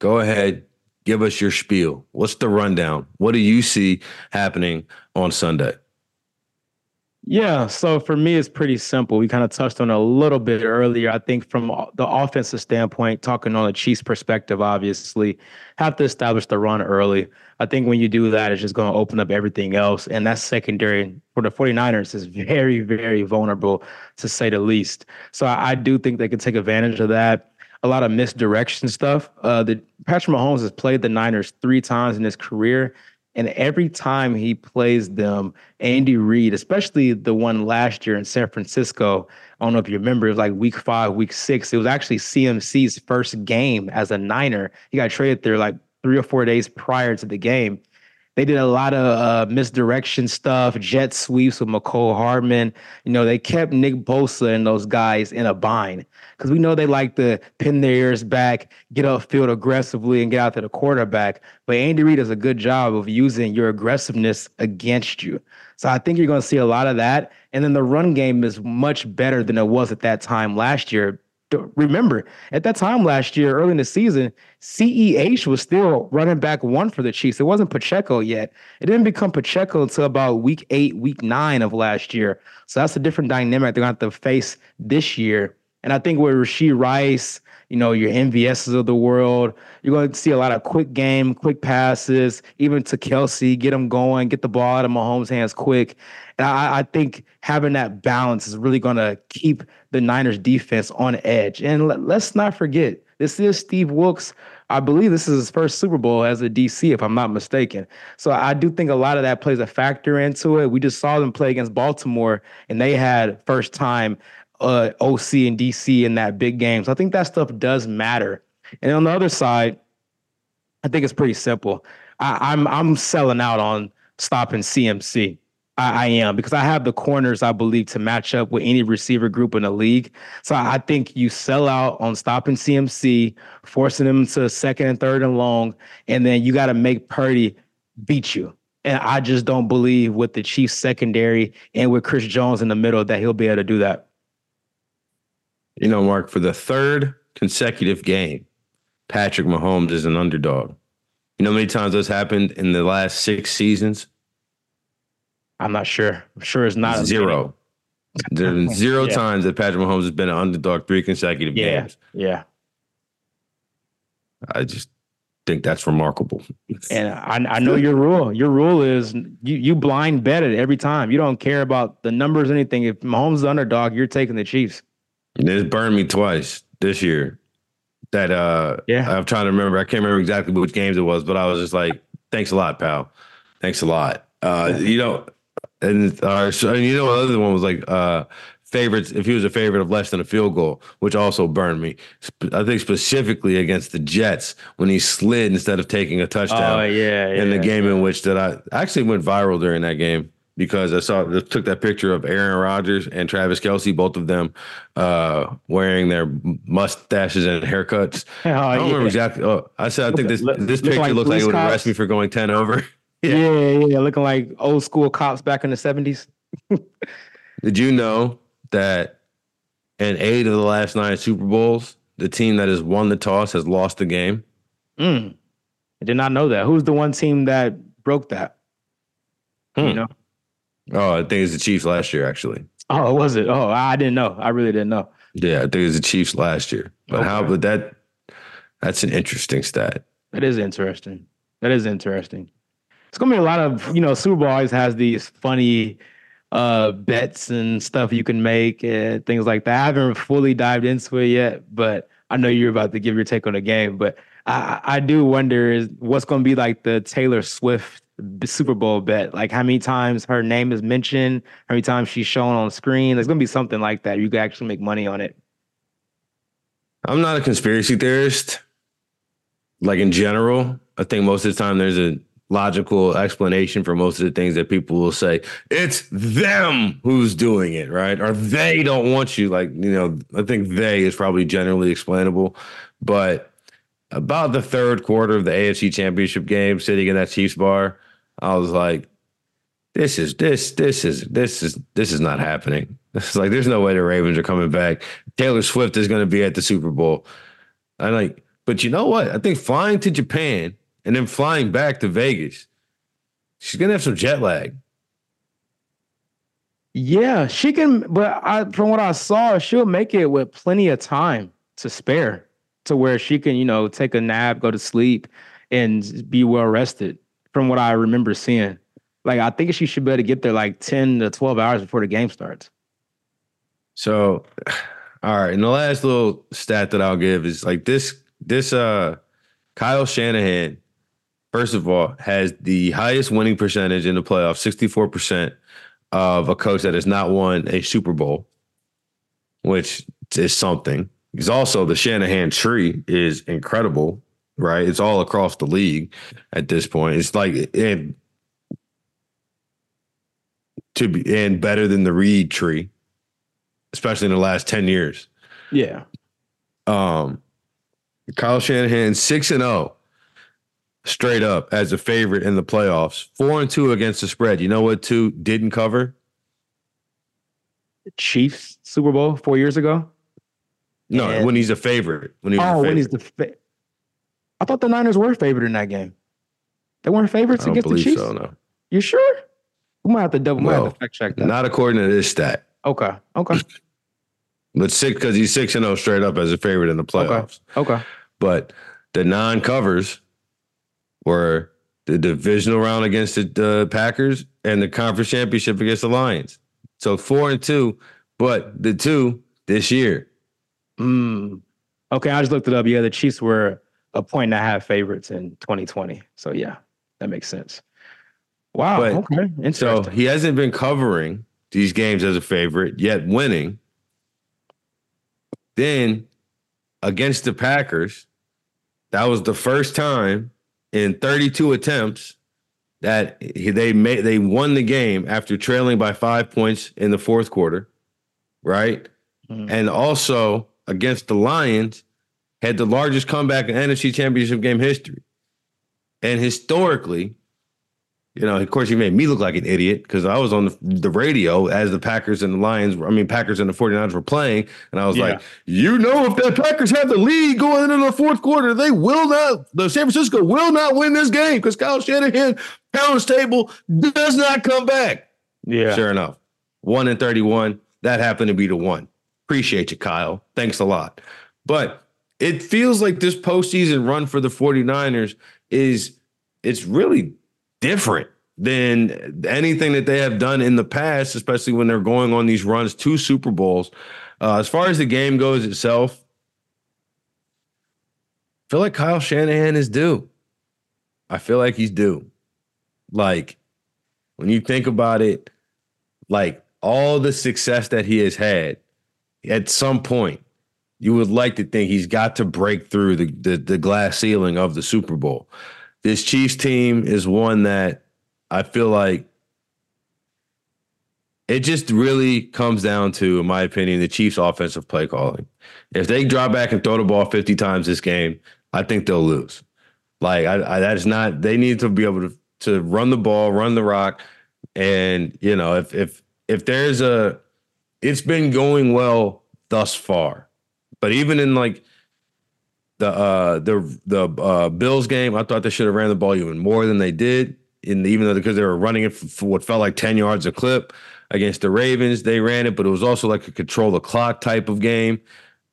Go ahead, give us your spiel. What's the rundown? What do you see happening on Sunday? Yeah, so for me, it's pretty simple. We kind of touched on a little bit earlier. I think from the offensive standpoint, talking on the Chiefs' perspective, obviously, have to establish the run early. I think when you do that, it's just going to open up everything else. And that secondary for the 49ers is very, very vulnerable, to say the least. So I, do think they could take advantage of that a lot of misdirection stuff. Uh, the Patrick Mahomes has played the Niners three times in his career, and every time he plays them, Andy Reid, especially the one last year in San Francisco, I don't know if you remember, it was like week five, week six. It was actually CMC's first game as a Niner. He got traded there like three or four days prior to the game. They did a lot of uh, misdirection stuff, jet sweeps with Mecole Hardman. You know, they kept Nick Bosa and those guys in a bind because we know they like to pin their ears back, get upfield aggressively, and get out to the quarterback. But Andy Reid does a good job of using your aggressiveness against you. So I think you're going to see a lot of that. And then the run game is much better than it was at that time last year remember at that time last year, early in the season, CEH was still running back one for the Chiefs. It wasn't Pacheco yet. It didn't become Pacheco until about week eight, week nine of last year. So that's a different dynamic they're going to have to face this year. And I think with Rashee Rice, you know, your MVSs of the world, you're going to see a lot of quick game, quick passes, even to Kelce, get them going, get the ball out of Mahomes' hands quick. And I, I think having that balance is really going to keep the Niners defense on edge. And let, let's not forget, this is Steve Wilks. I believe this is his first Super Bowl as a DC, if I'm not mistaken. So I do think a lot of that plays a factor into it. We just saw them play against Baltimore, and they had first time uh, OC and DC in that big game. So I think that stuff does matter. And on the other side, I think it's pretty simple. I, I'm I'm selling out on stopping CMC. I, I, am because I have the corners I believe to match up with any receiver group in the league. So I think you sell out on stopping CMC, forcing them to second and third and long, and then you got to make Purdy beat you. And I just don't believe with the Chiefs secondary and with Chris Jones in the middle that he'll be able to do that. You know, Mark, for the third consecutive game, Patrick Mahomes is an underdog. You know how many times that's happened in the last six seasons? I'm not sure. I'm sure it's not zero. There's been zero Yeah. times that Patrick Mahomes has been an underdog three consecutive Yeah. games. Yeah. I just think that's remarkable. And I, I know your rule. Your rule is you you blind bet it every time. You don't care about the numbers or anything. If Mahomes is the underdog, you're taking the Chiefs. It's burned me twice this year. That uh Yeah. I'm trying to remember. I can't remember exactly which games it was, but I was just like, thanks a lot, pal. Thanks a lot. Uh you know, and uh so, and you know the other one was like uh favorites if he was a favorite of less than a field goal, which also burned me. I think specifically against the Jets when he slid instead of taking a touchdown Oh yeah, yeah. in the game in which that I actually went viral during that game because I saw took that picture of Aaron Rodgers and Travis Kelce, both of them uh, wearing their mustaches and haircuts. Oh, I don't yeah. remember exactly. Oh, I said I think this Look- this picture like looks like it would arrest me for going ten over. Yeah. yeah, yeah, looking like old school cops back in the seventies. Did you know that in eight of the last nine Super Bowls, the team that has won the toss has lost the game? Mm. I did not know that. Who's the one team that broke that? You Hmm. know? Oh, I think it's the Chiefs last year, actually. Oh, was it? Oh, I didn't know. I really didn't know. Yeah, I think it was the Chiefs last year. But how? Okay. But that that's an interesting stat. That is interesting. That is interesting. It's gonna be a lot of you know. Super Bowl always has these funny uh bets and stuff you can make and things like that. I haven't fully dived into it yet, but I know you're about to give your take on the game. But I, I do wonder is what's gonna be like the Taylor Swift Super Bowl bet? Like how many times her name is mentioned, how many times she's shown on screen. There's gonna be something like that. You can actually make money on it. I'm not a conspiracy theorist. Like in general, I think most of the time there's a logical explanation for most of the things that people will say. It's them who's doing it, right? Or they don't want you. Like, you know, I think they is probably generally explainable. But about the third quarter of the AFC championship game, sitting in that Chiefs bar, I was like, this is this, this is this is this is not happening. It's like there's no way the Ravens are coming back. Taylor Swift is going to be at the Super Bowl. I like, but you know what? I think flying to Japan and then flying back to Vegas, she's gonna have some jet lag. Yeah, she can, but I from what I saw, she'll make it with plenty of time to spare to where she can, you know, take a nap, go to sleep, and be well rested. From what I remember seeing. Like I think she should be able to get there like 10 to 12 hours before the game starts. So, all right. And the last little stat that I'll give is like this. This uh, Kyle Shanahan, first of all, has the highest winning percentage in the playoffs, sixty four percent of a coach that has not won a Super Bowl, which is something. He's also the Shanahan tree is incredible, right? It's all across the league at this point. It's like and to be and better than the Reid tree especially in the last 10 years. Yeah. Um, Kyle Shanahan, 6 and 0 straight up as a favorite in the playoffs, 4 and 2 against the spread. You know what two didn't cover? Chiefs Super Bowl four years ago. No, And- when he's a favorite. When he's a Oh, when he's the fa- I thought the Niners were favored in that game. They weren't favorites against the Chiefs. so, no. You sure? We might have to double. we might have to fact check that. Not according to this stat. okay. Okay. But six because he's six and zero straight up as a favorite in the playoffs. Okay. But the non-covers were the divisional round against the uh, Packers and the conference championship against the Lions. So four and two, but the two this year. Mm. Okay, I just looked it up. Yeah, the Chiefs were a point and a half favorites in 2020. So yeah, that makes sense. Wow. But- okay. Interesting. So he hasn't been covering these games as a favorite, yet winning. Then against the Packers, that was the first time in 32 attempts that they made they won the game after trailing by five points in the fourth quarter, right? Mhm. And also against the Lions, had the largest comeback in NFC Championship game history. And historically, You know, of course, he made me look like an idiot because I was on the, the, radio as the Packers and the Lions, I mean, Packers and the 49ers were playing. And I was yeah. like, you know, if the Packers have the lead going into the fourth quarter, they will not, the San Francisco will not win this game because Kyle Shanahan, pounds table, does not come back. Yeah. Sure enough, one in 31. That happened to be the one. Appreciate you, Kyle. Thanks a lot. But it feels like this postseason run for the 49ers is, it's really different than anything that they have done in the past, especially when they're going on these runs to Super Bowls. Uh, as far as the game goes itself, I feel like Kyle Shanahan is due. I feel like he's due. Like when you think about it, like all the success that he has had, at some point, you would like to think he's got to break through the, the, the glass ceiling of the Super Bowl this Chiefs team is one that I feel like it just really comes down to, in my opinion, the Chiefs' offensive play calling. If they drop back and throw the ball 50 times this game, I think they'll lose. Like I, I that's not they need to be able to to run the ball, run the rock. And, you know, if if if there's a it's been going well thus far. But even in like the uh, the the uh, Bills game, I thought they should have ran the ball even more than they did. The, even though because they were running it for, for, what felt like ten yards a clip against the Ravens, they ran it, but it was also like a control the clock type of game.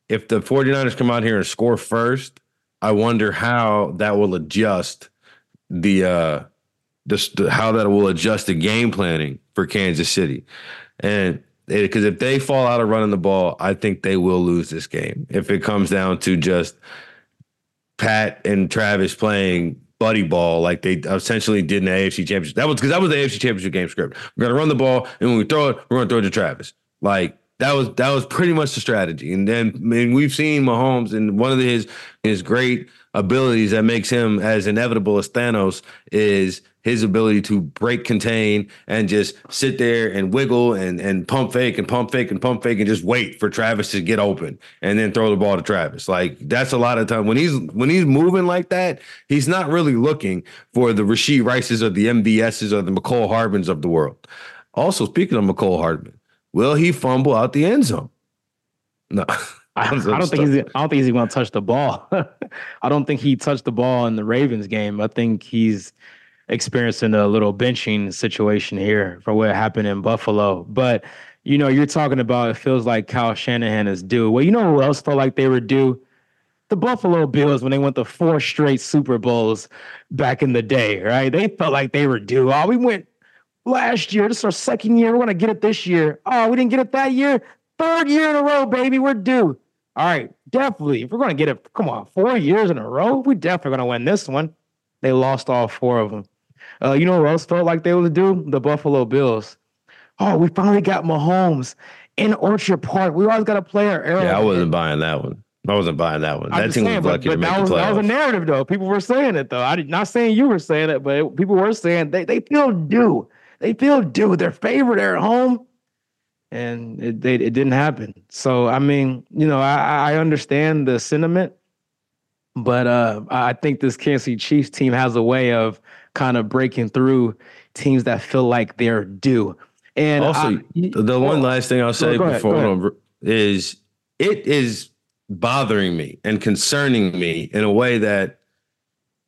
If the 49ers come out here and score first, I wonder how that will adjust the uh just how that will adjust the game planning for Kansas City. And because if they fall out of running the ball, I think they will lose this game. If it comes down to just Pat and Travis playing buddy ball like they essentially did in the AFC Championship. That was because that was the AFC Championship game script. We're gonna run the ball, and when we throw it, we're gonna throw it to Travis. Like that was that was pretty much the strategy. And then I mean, we've seen Mahomes and one of his his great abilities that makes him as inevitable as Thanos is his ability to break contain and just sit there and wiggle and and pump fake and pump fake and pump fake and just wait for Travis to get open and then throw the ball to Travis. Like that's a lot of time when he's when he's moving like that, he's not really looking for the Rashee Rices or the MVSs or the Mecole Hardmans of the world. Also, speaking of Mecole Hardman, will he fumble out the end zone? No. I, I don't think he's. I don't think he's going to touch the ball. I don't think he touched the ball in the Ravens game. I think he's experiencing a little benching situation here for what happened in Buffalo. But you know, you're talking about it feels like Kyle Shanahan is due. Well, you know who else felt like they were due? The Buffalo Bills when they went to four straight Super Bowls back in the day, right? They felt like they were due. Oh, we went last year. This is our second year. We're gonna get it this year. Oh, we didn't get it that year. Third year in a row, baby. We're due. All right, definitely. If we're gonna get it, come on, four years in a row, we definitely gonna win this one. They lost all four of them. Uh, you know what else felt like they would do? The Buffalo Bills. Oh, we finally got Mahomes in Orchard Park. We always got to play our arrow. Yeah, I wasn't buying that one. I wasn't buying that one. I'm that team saying, was lucky but, to make that was, the playoffs. That was a narrative, though. People were saying it, though. I'm not saying you were saying it, but people were saying they, they feel due. They feel due. They're favored. They're at home. And it, they, it didn't happen. So, I mean, you know, I, I understand the sentiment, but uh, I think this Kansas City Chiefs team has a way of – kind of breaking through teams that feel like they're due. And also, I, the one last thing I'll say ahead, before is it is bothering me and concerning me in a way that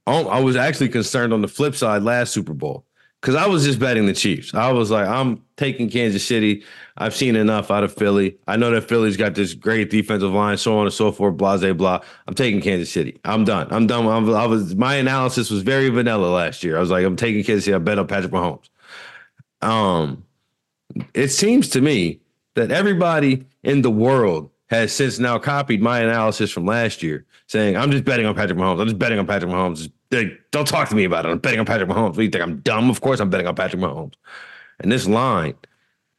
I was actually concerned on the flip side last Super Bowl because I was just betting the Chiefs. I was like, I'm taking Kansas City. I've seen enough out of Philly. I know that Philly's got this great defensive line, so on and so forth, blah, blah, blah. I'm taking Kansas City. I'm done. I'm done. I'm, I was my analysis was very vanilla last year. I was like, I'm taking Kansas City. I bet on Patrick Mahomes. Um, it seems to me that everybody in the world has since now copied my analysis from last year, saying I'm just betting on Patrick Mahomes. I'm just betting on Patrick Mahomes. They, don't talk to me about it. I'm betting on Patrick Mahomes. What do you think? I'm dumb? Of course I'm betting on Patrick Mahomes. And this line,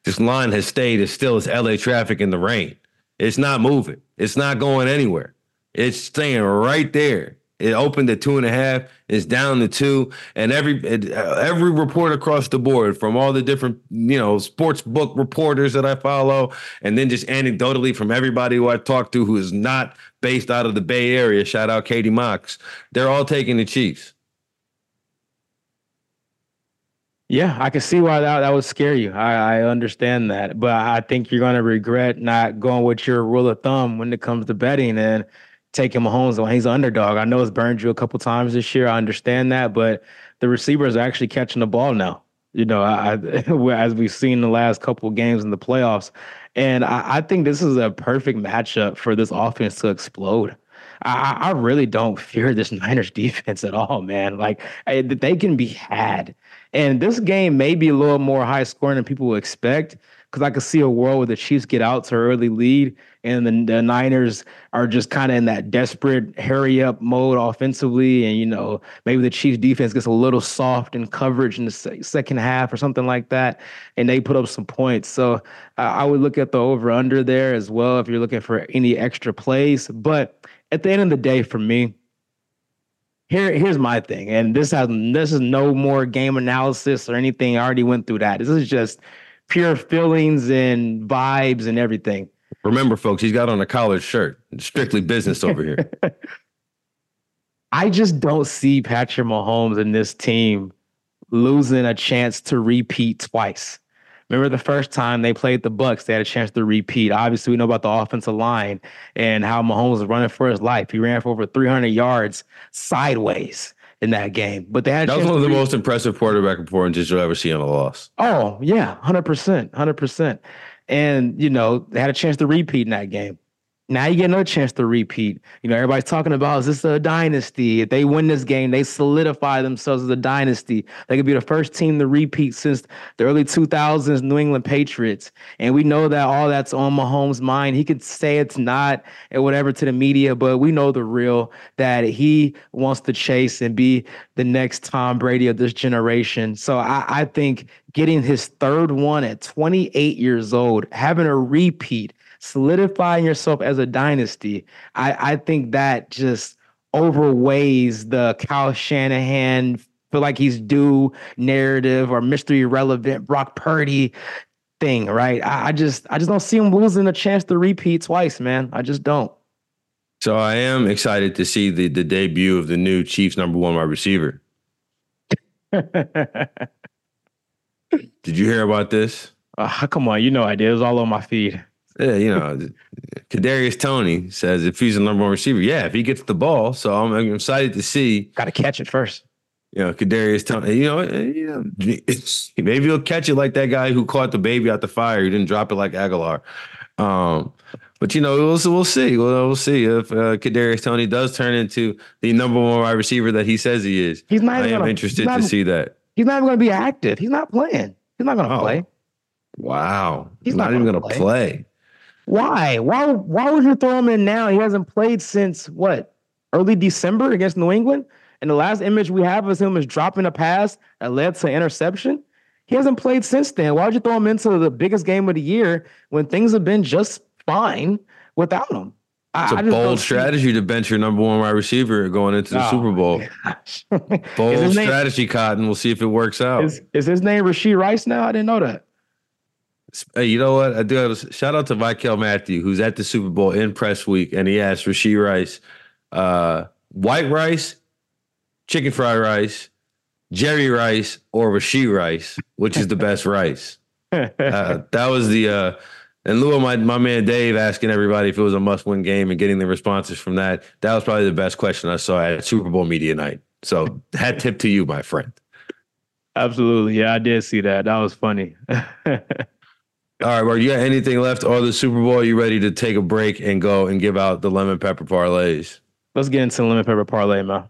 this line has stayed as still as LA traffic in the rain. It's not moving. It's not going anywhere. It's staying right there. It opened at two and a half. It's down to two, and every uh, every report across the board from all the different you know sports book reporters that I follow, and then just anecdotally from everybody who I talked to who is not based out of the Bay Area. Shout out Katie Mox. They're all taking the Chiefs. Yeah, I can see why that, that would scare you. I, I understand that. But I think you're going to regret not going with your rule of thumb when it comes to betting and taking Mahomes when he's an underdog. I know it's burned you a couple times this year. I understand that. But the receivers are actually catching the ball now, you know, I, as we've seen the last couple games in the playoffs. And I, I think this is a perfect matchup for this offense to explode. I, I, really don't fear this Niners defense at all, man. Like I, they can be had. And this game may be a little more high scoring than people expect because I could see a world where the Chiefs get out to early lead and the, the Niners are just kind of in that desperate hurry up mode offensively. And, you know, maybe the Chiefs defense gets a little soft in coverage in the se- second half or something like that. And they put up some points. So uh, I would look at the over under there as well if you're looking for any extra plays. But at the end of the day, for me, here here's my thing, and this has this is no more game analysis or anything. I already went through that. This is just pure feelings and vibes and everything. Remember, folks, he's got on a collared shirt. Strictly business over here. I just don't see Patrick Mahomes and this team losing a chance to repeat twice. Remember the first time they played the Bucks, they had a chance to repeat. Obviously, we know about the offensive line and how Mahomes was running for his life. He ran for over 300 yards sideways in that game. But they had that was one of the re- most impressive quarterback performances you'll ever see on a loss. Oh yeah, hundred percent, hundred percent. And you know they had a chance to repeat in that game. Now you get another chance to repeat. You know, everybody's talking about is this a dynasty? If they win this game, they solidify themselves as a dynasty. They could be the first team to repeat since the early 2000s New England Patriots. And we know that all that's on Mahomes' mind. He could say it's not and whatever to the media, but we know the real that he wants to chase and be the next Tom Brady of this generation. So I, I think getting his third one at 28 years old, having a repeat solidifying yourself as a dynasty, I, I think that just overweighs the Kyle Shanahan feel like he's due narrative or Mr. Irrelevant Brock Purdy thing, right? I, I just I just don't see him losing a chance to repeat twice, man. I just don't. So I am excited to see the the debut of the new Chiefs number one wide receiver. did you hear about this? Uh, come on, you know I did. It was all on my feed. Yeah, you know, Kadarius Toney says if he's the number one receiver, yeah, if he gets the ball. So I'm, I'm excited to see. Got to catch it first. You know, Kadarius Toney. You know, you know, maybe he'll catch it like that guy who caught the baby out the fire. He didn't drop it like Aguilar. Um, but you know, we'll, we'll see. We'll, we'll see if uh, Kadarius Toney does turn into the number one wide receiver that he says he is. He's not. I am gonna, interested not, to see that. He's not even going to be active. He's not playing. He's not going to oh. play. Wow. He's, not, not, even going to play. play. Why? Why? Why would you throw him in now? He hasn't played since what? Early December against New England. And the last image we have of him is dropping a pass that led to interception. He hasn't played since then. Why would you throw him into the biggest game of the year when things have been just fine without him? It's I, a bold strategy to bench your number one wide receiver going into the oh, Super Bowl. bold strategy, name, Cotton. We'll see if it works out. Is, is his name Rashee Rice now? I didn't know that. Hey, you know what? I do have a shout out to Michael Matthew, who's at the Super Bowl in press week, and he asked Rashee Rice, uh, white rice, chicken fried rice, Jerry Rice, or Rashee Rice, which is the best rice? Uh, that was the uh, lieu of my my man Dave asking everybody if it was a must win game and getting the responses from that. That was probably the best question I saw at Super Bowl media night. So hat tip to you, my friend. Absolutely, yeah, I did see that. That was funny. All right, well, you got anything left or the Super Bowl? Are You ready to take a break and go and give out the lemon pepper parlays? Let's get into the lemon pepper parlay, man.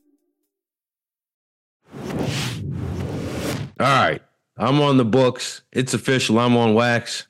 All right. I'm on the books. It's official. I'm on wax.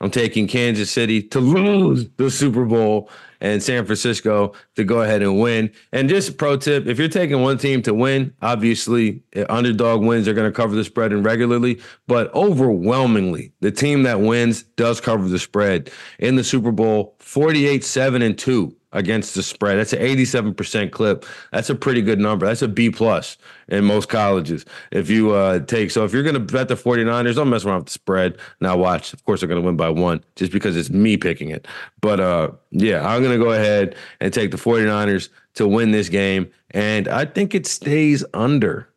I'm taking Kansas City to lose the Super Bowl and San Francisco to go ahead and win. And just a pro tip if you're taking one team to win, obviously eh, underdog wins are going to cover the spread and regularly, but overwhelmingly, the team that wins does cover the spread. In the Super Bowl, 48 7 and 2 against the spread. That's an 87% clip. That's a pretty good number. That's a B plus in most colleges. If you uh, take so if you're gonna bet the 49ers, don't mess around with the spread. Now watch. Of course they're gonna win by one just because it's me picking it. But uh, yeah, I'm gonna go ahead and take the 49ers to win this game. And I think it stays under.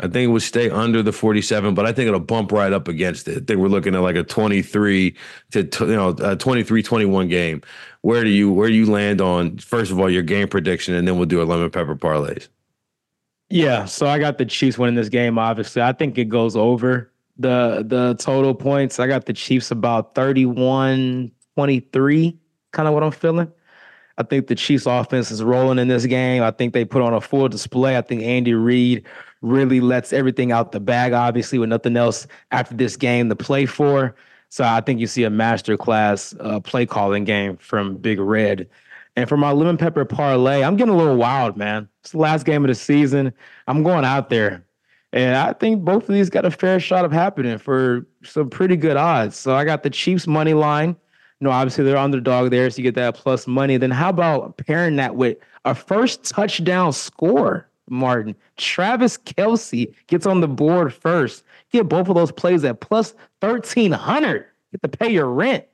I think it would stay under the 47, but I think it'll bump right up against it. I think we're looking at like a 23 to you know a 23 21 game. Where do you where do you land on first of all your game prediction and then we'll do a lemon pepper parlays. Yeah, so I got the Chiefs winning this game obviously. I think it goes over the the total points. I got the Chiefs about 31 23, kind of what I'm feeling. I think the Chiefs offense is rolling in this game. I think they put on a full display. I think Andy Reid really lets everything out the bag, obviously, with nothing else after this game to play for. So I think you see a masterclass uh, play calling game from Big Red. And for my lemon pepper parlay, I'm getting a little wild, man. It's the last game of the season. I'm going out there. And I think both of these got a fair shot of happening for some pretty good odds. So I got the Chiefs money line. You know, obviously they're underdog there, so you get that plus money. Then how about pairing that with a first touchdown score? Martin. Travis Kelce gets on the board first. Get both of those plays at plus 1300. Get to pay your rent.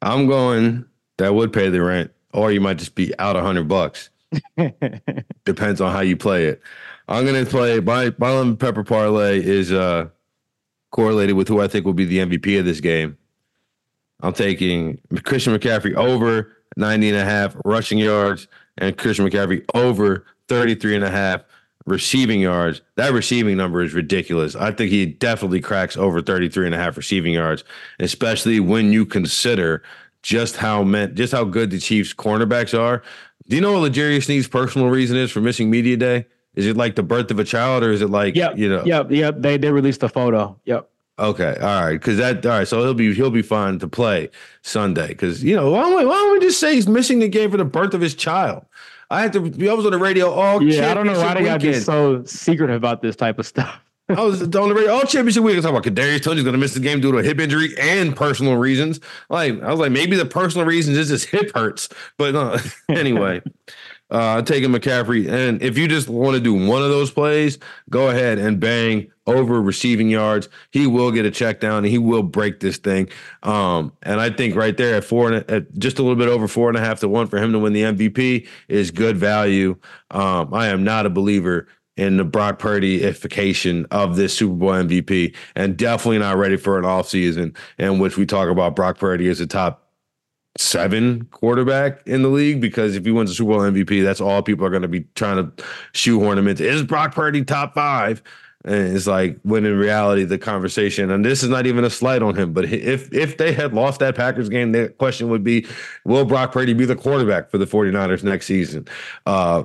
I'm going that would pay the rent, or you might just be out a hundred bucks. Depends on how you play it. I'm gonna play my my lemon pepper parlay is uh correlated with who I think will be the MVP of this game. I'm taking Christian McCaffrey over 90 and a half rushing yards and Christian McCaffrey over 33 and a half receiving yards. That receiving number is ridiculous. I think he definitely cracks over 33 and a half receiving yards, especially when you consider just how meant just how good the Chiefs cornerbacks are. Do you know what L'Jarius Sneed's personal reason is for missing media day? Is it like the birth of a child, or is it like yep, you know? Yep, yep. They they released a photo. Yep. Okay, all right, because that all right. So he'll be he'll be fine to play Sunday. Because you know why don't, we, why don't we just say he's missing the game for the birth of his child? I had to be. I was on the radio all. Yeah, I don't know why they got to be so secretive about this type of stuff. I was on the radio all championship week. I was talking about Kadarius Toney's going to miss the game due to a hip injury and personal reasons. Like I was like, maybe the personal reasons is his hip hurts, but anyway. Uh, taking McCaffrey, and if you just want to do one of those plays, go ahead and bang over receiving yards. He will get a check down and he will break this thing. Um, and I think right there at four and at just a little bit over four and a half to one for him to win the MVP is good value. Um, I am not a believer in the Brock Purdy-ification of this Super Bowl MVP, and definitely not ready for an offseason in which we talk about Brock Purdy as a top seven quarterback in the league because if he wins the Super Bowl MVP, that's all people are going to be trying to shoehorn him into. Is Brock Purdy top five? And it's like when in reality the conversation, and this is not even a slight on him, but if if they had lost that Packers game, the question would be, will Brock Purdy be the quarterback for the 49ers next season? Uh,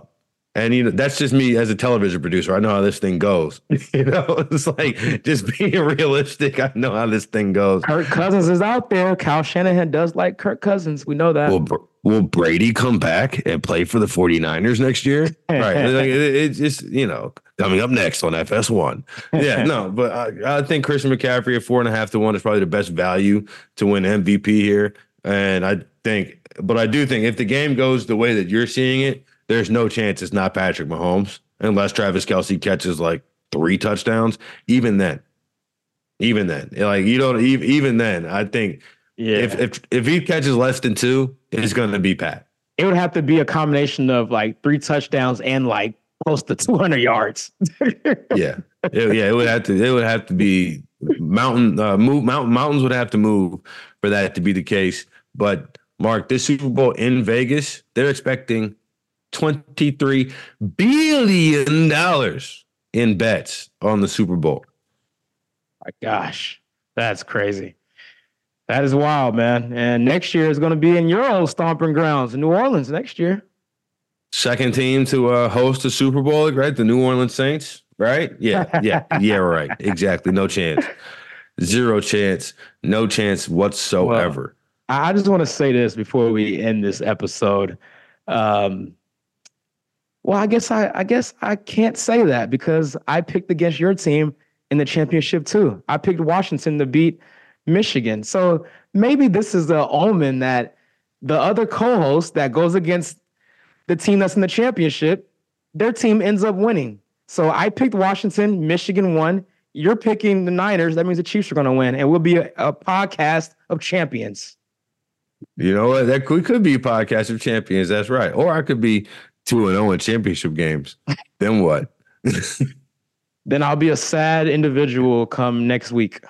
and you know, that's just me as a television producer. I know how this thing goes. you know, it's like just being realistic. I know how this thing goes. Kirk Cousins is out there. Kyle Shanahan does like Kirk Cousins. We know that. Will, will Brady come back and play for the 49ers next year? right. Like, it, it's just, you know, coming up next on FS1. Yeah, no, but I, I think Christian McCaffrey at four and a half to one is probably the best value to win MVP here. And I think, but I do think if the game goes the way that you're seeing it, there's no chance it's not Patrick Mahomes unless Travis Kelce catches like three touchdowns. Even then, even then, like you don't even then, I think yeah. if if if he catches less than two, it's going to be Pat. It would have to be a combination of like three touchdowns and like close to 200 yards. yeah, it, yeah, it would have to. It would have to be mountain uh, move mountain mountains would have to move for that to be the case. But Mark, this Super Bowl in Vegas, they're expecting twenty three billion dollars in bets on the Super Bowl. My gosh, that's crazy. That is wild, man. And next year is going to be in your old stomping grounds in New Orleans next year. Second team to uh, host a Super Bowl, right? The New Orleans Saints, right? Yeah, yeah, yeah, right. Exactly. No chance. Zero chance. No chance whatsoever. Well, I just want to say this before we end this episode. Um, well, I guess I, I guess I can't say that because I picked against your team in the championship too. I picked Washington to beat Michigan. So maybe this is the omen that the other co-host that goes against the team that's in the championship, their team ends up winning. So I picked Washington, Michigan won. You're picking the Niners. That means the Chiefs are going to win, and we'll be a, a, podcast of champions. You know what? That could, could be a podcast of champions. That's right. Or I could be two and zero oh in championship games. then what? then I'll be a sad individual come next week.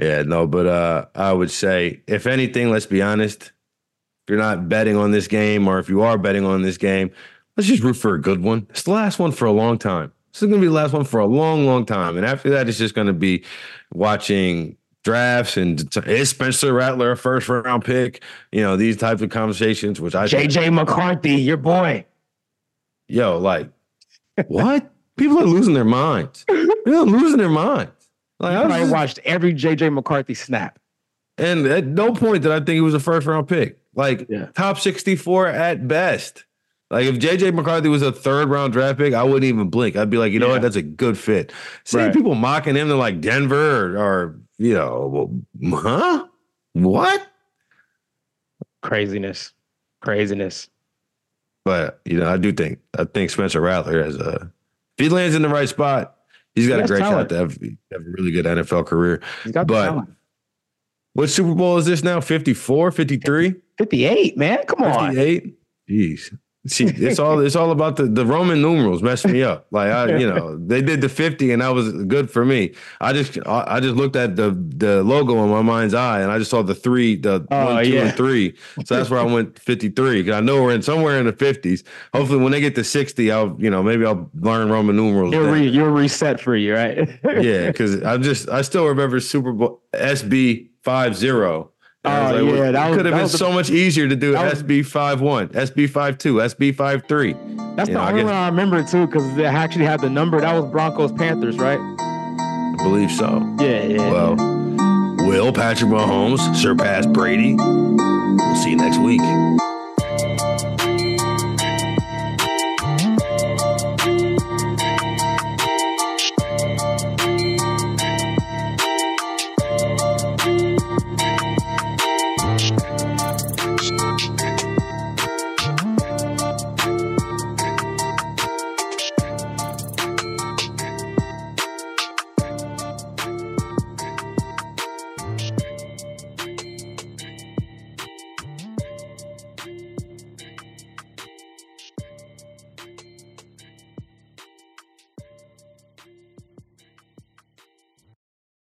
Yeah, no, but uh, I would say, if anything, let's be honest. If you're not betting on this game, or if you are betting on this game, let's just root for a good one. It's the last one for a long time. This is going to be the last one for a long, long time. And after that, it's just going to be watching drafts and is Spencer Rattler a first round pick? You know, these types of conversations, which I JJ McCarthy, your boy. Yo, like, what? People are losing their minds. Are losing their minds. Like I just, watched every JJ McCarthy snap. And at no point did I think he was a first round pick. Like yeah. top 64 at best. Like if JJ McCarthy was a third round draft pick, I wouldn't even blink. I'd be like, you know yeah. what, that's a good fit. Seeing right. people mocking him, they're like Denver or, or you know, huh? What? Craziness. Craziness. But you know, I do think I think Spencer Rattler has a if he lands in the right spot, He's got he a great talent. shot to have, have, a really good NFL career. He's got but what Super Bowl is this now? 54, 53? 58, man. Come on. 58? Jeez. See, it's all it's all about the, the Roman numerals messed me up. Like I, you know, they did the 50 and that was good for me. I just I just looked at the the logo in my mind's eye and I just saw the three, the oh, one, two, yeah. and three. So that's where I went 53. Cause I know we're in somewhere in the 50s. Hopefully when they get to 60, I'll, you know, maybe I'll learn Roman numerals. You're re, you're reset for you, right? yeah, because I just I still remember Super Bowl SB five zero Oh like, yeah, that could have been so much easier to do SB five one, SB five two, SB five three. That's you the know, only I one I remember too, because they actually had the number. That was Broncos Panthers, right? I believe so. Yeah, yeah. Well, will Patrick Mahomes surpass Brady? We'll see you next week.